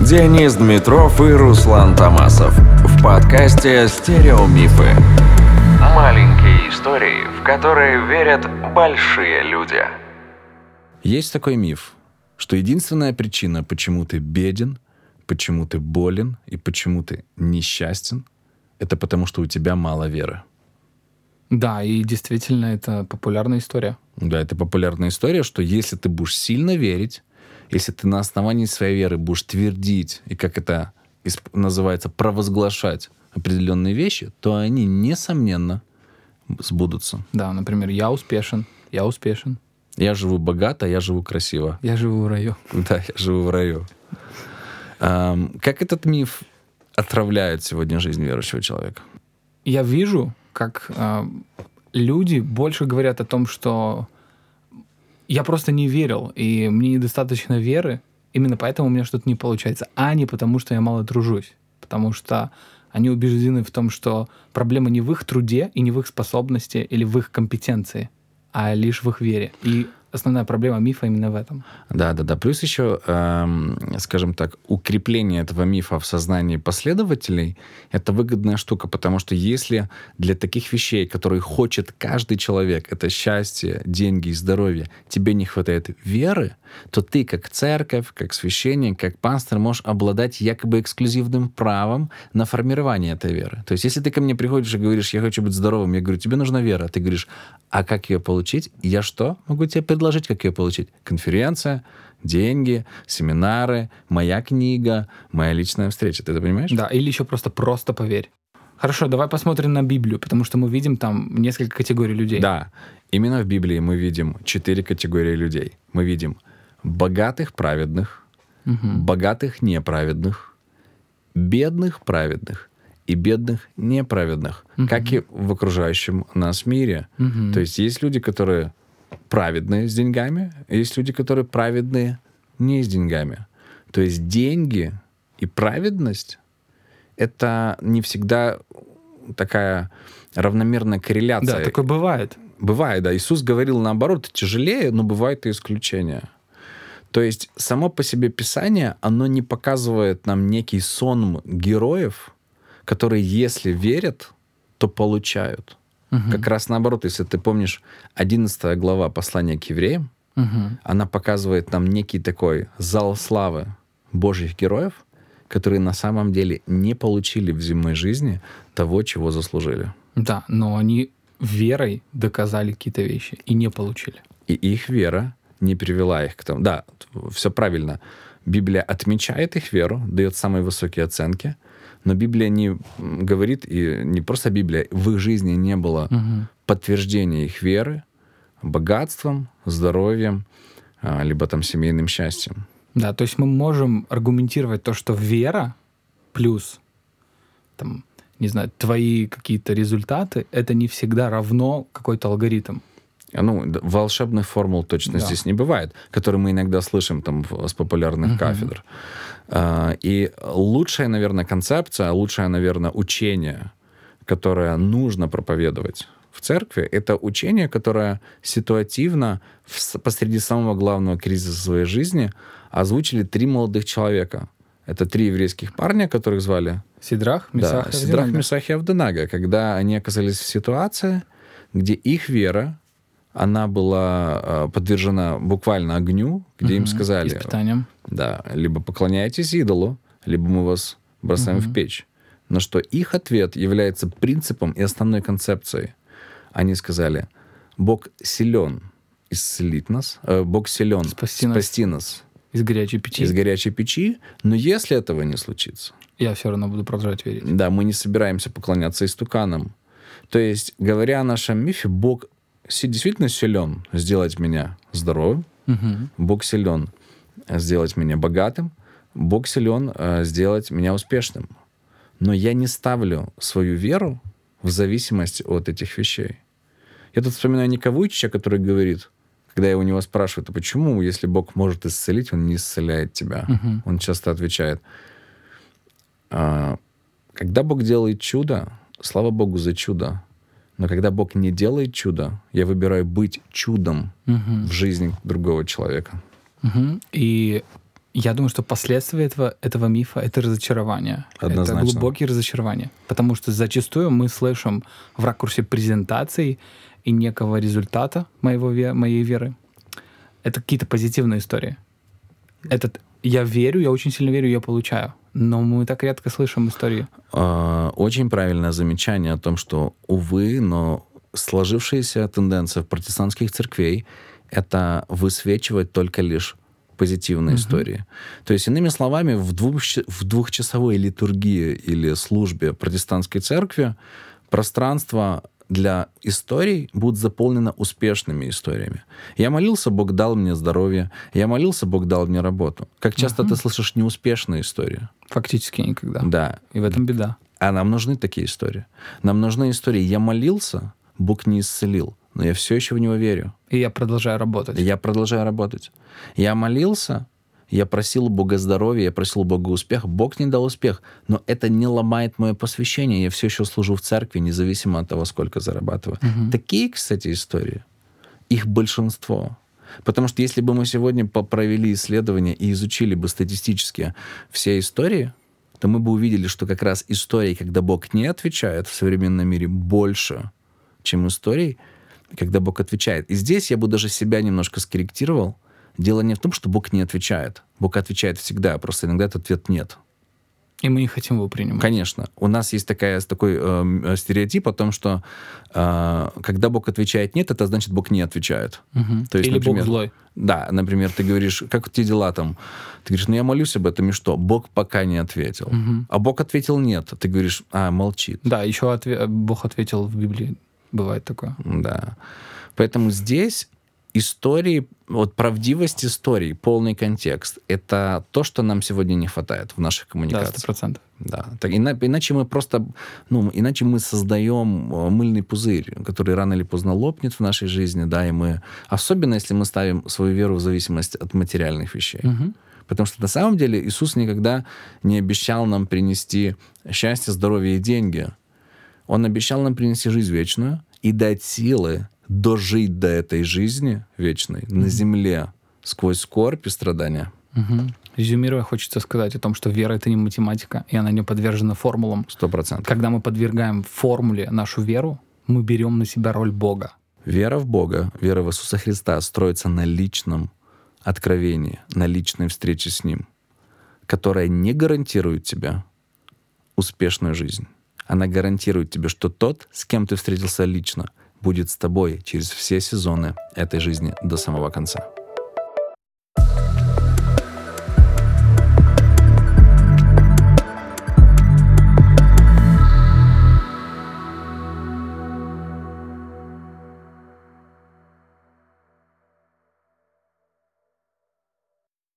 Денис Дмитров и Руслан Томасов в подкасте «Стереомифы». Маленькие истории, в которые верят большие люди. Есть такой миф, что единственная причина, почему ты беден, почему ты болен и почему ты несчастен, это потому, что у тебя мало веры. Да, и действительно это популярная история. Да, это популярная история, что если ты будешь сильно верить, если ты на основании своей веры будешь твердить, и как это называется, провозглашать определенные вещи, то они, несомненно, сбудутся. Да, например, я успешен, я успешен. Я живу богато, я живу красиво. Я живу в раю. Да, я живу в раю. Как этот миф отравляет сегодня жизнь верующего человека? Я вижу, как э, люди больше говорят о том, что я просто не верил, и мне недостаточно веры, именно поэтому у меня что-то не получается, а не потому, что я мало тружусь. Потому что они убеждены в том, что проблема не в их труде и не в их способности или в их компетенции, а лишь в их вере. И основная проблема мифа именно в этом. Да, да, да. Плюс еще, эм, скажем так, укрепление этого мифа в сознании последователей — это выгодная штука, потому что если для таких вещей, которые хочет каждый человек, это счастье, деньги и здоровье, тебе не хватает веры, то ты как церковь, как священник, как пастор можешь обладать якобы эксклюзивным правом на формирование этой веры. То есть если ты ко мне приходишь и говоришь, я хочу быть здоровым, я говорю, тебе нужна вера, ты говоришь, а как ее получить? Я что могу тебе предложить, как ее получить? Конференция, деньги, семинары, моя книга, моя личная встреча. Ты это понимаешь? Да, или еще просто просто поверь. Хорошо, давай посмотрим на Библию, потому что мы видим там несколько категорий людей. Да, именно в Библии мы видим четыре категории людей. Мы видим богатых праведных, угу. богатых неправедных, бедных праведных и бедных неправедных, угу. как и в окружающем нас мире. Угу. То есть есть люди, которые праведные с деньгами, а есть люди, которые праведные не с деньгами. То есть деньги и праведность — это не всегда такая равномерная корреляция. Да, такое бывает. Бывает, да. Иисус говорил наоборот, тяжелее, но бывает и исключения. То есть само по себе Писание, оно не показывает нам некий сон героев, которые, если верят, то получают. Угу. Как раз наоборот, если ты помнишь 11 глава послания к евреям, угу. она показывает нам некий такой зал славы Божьих героев, которые на самом деле не получили в земной жизни того, чего заслужили. Да, но они верой доказали какие-то вещи и не получили. И их вера не привела их к тому. Да, все правильно. Библия отмечает их веру, дает самые высокие оценки, но Библия не говорит, и не просто Библия, в их жизни не было угу. подтверждения их веры богатством, здоровьем, а, либо там семейным счастьем. Да, то есть мы можем аргументировать то, что вера плюс там, не знаю, твои какие-то результаты, это не всегда равно какой-то алгоритм. Ну, волшебных формул точно да. здесь не бывает, которые мы иногда слышим там с популярных угу. кафедр. А, и лучшая, наверное, концепция, лучшее, наверное, учение, которое нужно проповедовать в церкви, это учение, которое ситуативно посреди самого главного кризиса своей жизни озвучили три молодых человека. Это три еврейских парня, которых звали... Сидрах, Месах да, Сидрах, Месах и Авденага. Когда они оказались в ситуации, где их вера она была э, подвержена буквально огню, где угу, им сказали... Испытанием. Да, либо поклоняйтесь идолу, либо мы вас бросаем угу. в печь. На что их ответ является принципом и основной концепцией. Они сказали, Бог силен исцелить нас, э, Бог силен спасти, спасти нас. нас из горячей печи. Из горячей печи, но если этого не случится... Я все равно буду продолжать верить. Да, мы не собираемся поклоняться истуканам. То есть, говоря о нашем мифе, Бог действительно силен сделать меня здоровым, угу. Бог силен сделать меня богатым, Бог силен э, сделать меня успешным. Но я не ставлю свою веру в зависимости от этих вещей. Я тут вспоминаю Ника Вуйчича, который говорит, когда я у него спрашиваю, а почему, если Бог может исцелить, Он не исцеляет тебя? Угу. Он часто отвечает, «А, когда Бог делает чудо, слава Богу за чудо, но когда Бог не делает чудо, я выбираю быть чудом угу. в жизни другого человека. Угу. И Я думаю, что последствия этого, этого мифа — это разочарование. Однозначно. Это глубокие разочарования. Потому что зачастую мы слышим в ракурсе презентации и некого результата моего, моей веры. Это какие-то позитивные истории. Этот я верю, я очень сильно верю, я получаю. Но мы так редко слышим истории. А, Очень правильное замечание о том, что, увы, но сложившаяся тенденция в протестантских церквей — это высвечивать только лишь позитивные истории. То есть, иными словами, в, двух, в двухчасовой литургии или службе протестантской церкви пространство для историй будет заполнено успешными историями. Я молился, Бог дал мне здоровье. Я молился, Бог дал мне работу. Как часто ты слышишь неуспешные истории? Фактически никогда. Да. И в этом беда. А нам нужны такие истории. Нам нужны истории. Я молился, Бог не исцелил, но я все еще в него верю. И я продолжаю работать. И я продолжаю работать. Я молился, я просил Бога здоровья, я просил Бога успеха. Бог не дал успех, но это не ломает мое посвящение. Я все еще служу в церкви, независимо от того, сколько зарабатываю. Такие, кстати, истории. Их большинство. Потому что если бы мы сегодня провели исследования и изучили бы статистически все истории, то мы бы увидели, что как раз истории, когда Бог не отвечает в современном мире, больше, чем историй, когда Бог отвечает. И здесь я бы даже себя немножко скорректировал. Дело не в том, что Бог не отвечает. Бог отвечает всегда, просто иногда этот ответ нет. И мы не хотим его принимать. Конечно. У нас есть такая, такой э, стереотип о том, что э, когда Бог отвечает нет, это значит, Бог не отвечает. Мгм. То есть, Или Бог например, злой. Да, например, ты говоришь, как у тебя дела там? Ты говоришь, ну я молюсь об этом, и что? Бог пока не ответил. А Бог ответил нет. Ты говоришь, а, молчит. Да, еще отве- Бог ответил в Библии. Бывает такое. Да. Поэтому здесь истории, вот правдивость истории, полный контекст, это то, что нам сегодня не хватает в наших Да, коммуникациях. сто процентов. Да. Так, ина- иначе мы просто, ну, иначе мы создаем э, мыльный пузырь, который рано или поздно лопнет в нашей жизни, да, и мы, особенно если мы ставим свою веру в зависимость от материальных вещей. Потому что на самом деле Иисус никогда не обещал нам принести счастье, здоровье и деньги. Он обещал нам принести жизнь вечную и дать силы дожить до этой жизни вечной на земле сквозь скорбь и страдания. Мгм. Резюмируя, хочется сказать о том, что вера — это не математика, и она не подвержена формулам. Сто процентов. Когда мы подвергаем формуле нашу веру, мы берем на себя роль Бога. Вера в Бога, вера в Иисуса Христа строится на личном откровении, на личной встрече с Ним, которая не гарантирует тебе успешную жизнь. Она гарантирует тебе, что тот, с кем ты встретился лично, будет с тобой через все сезоны этой жизни до самого конца.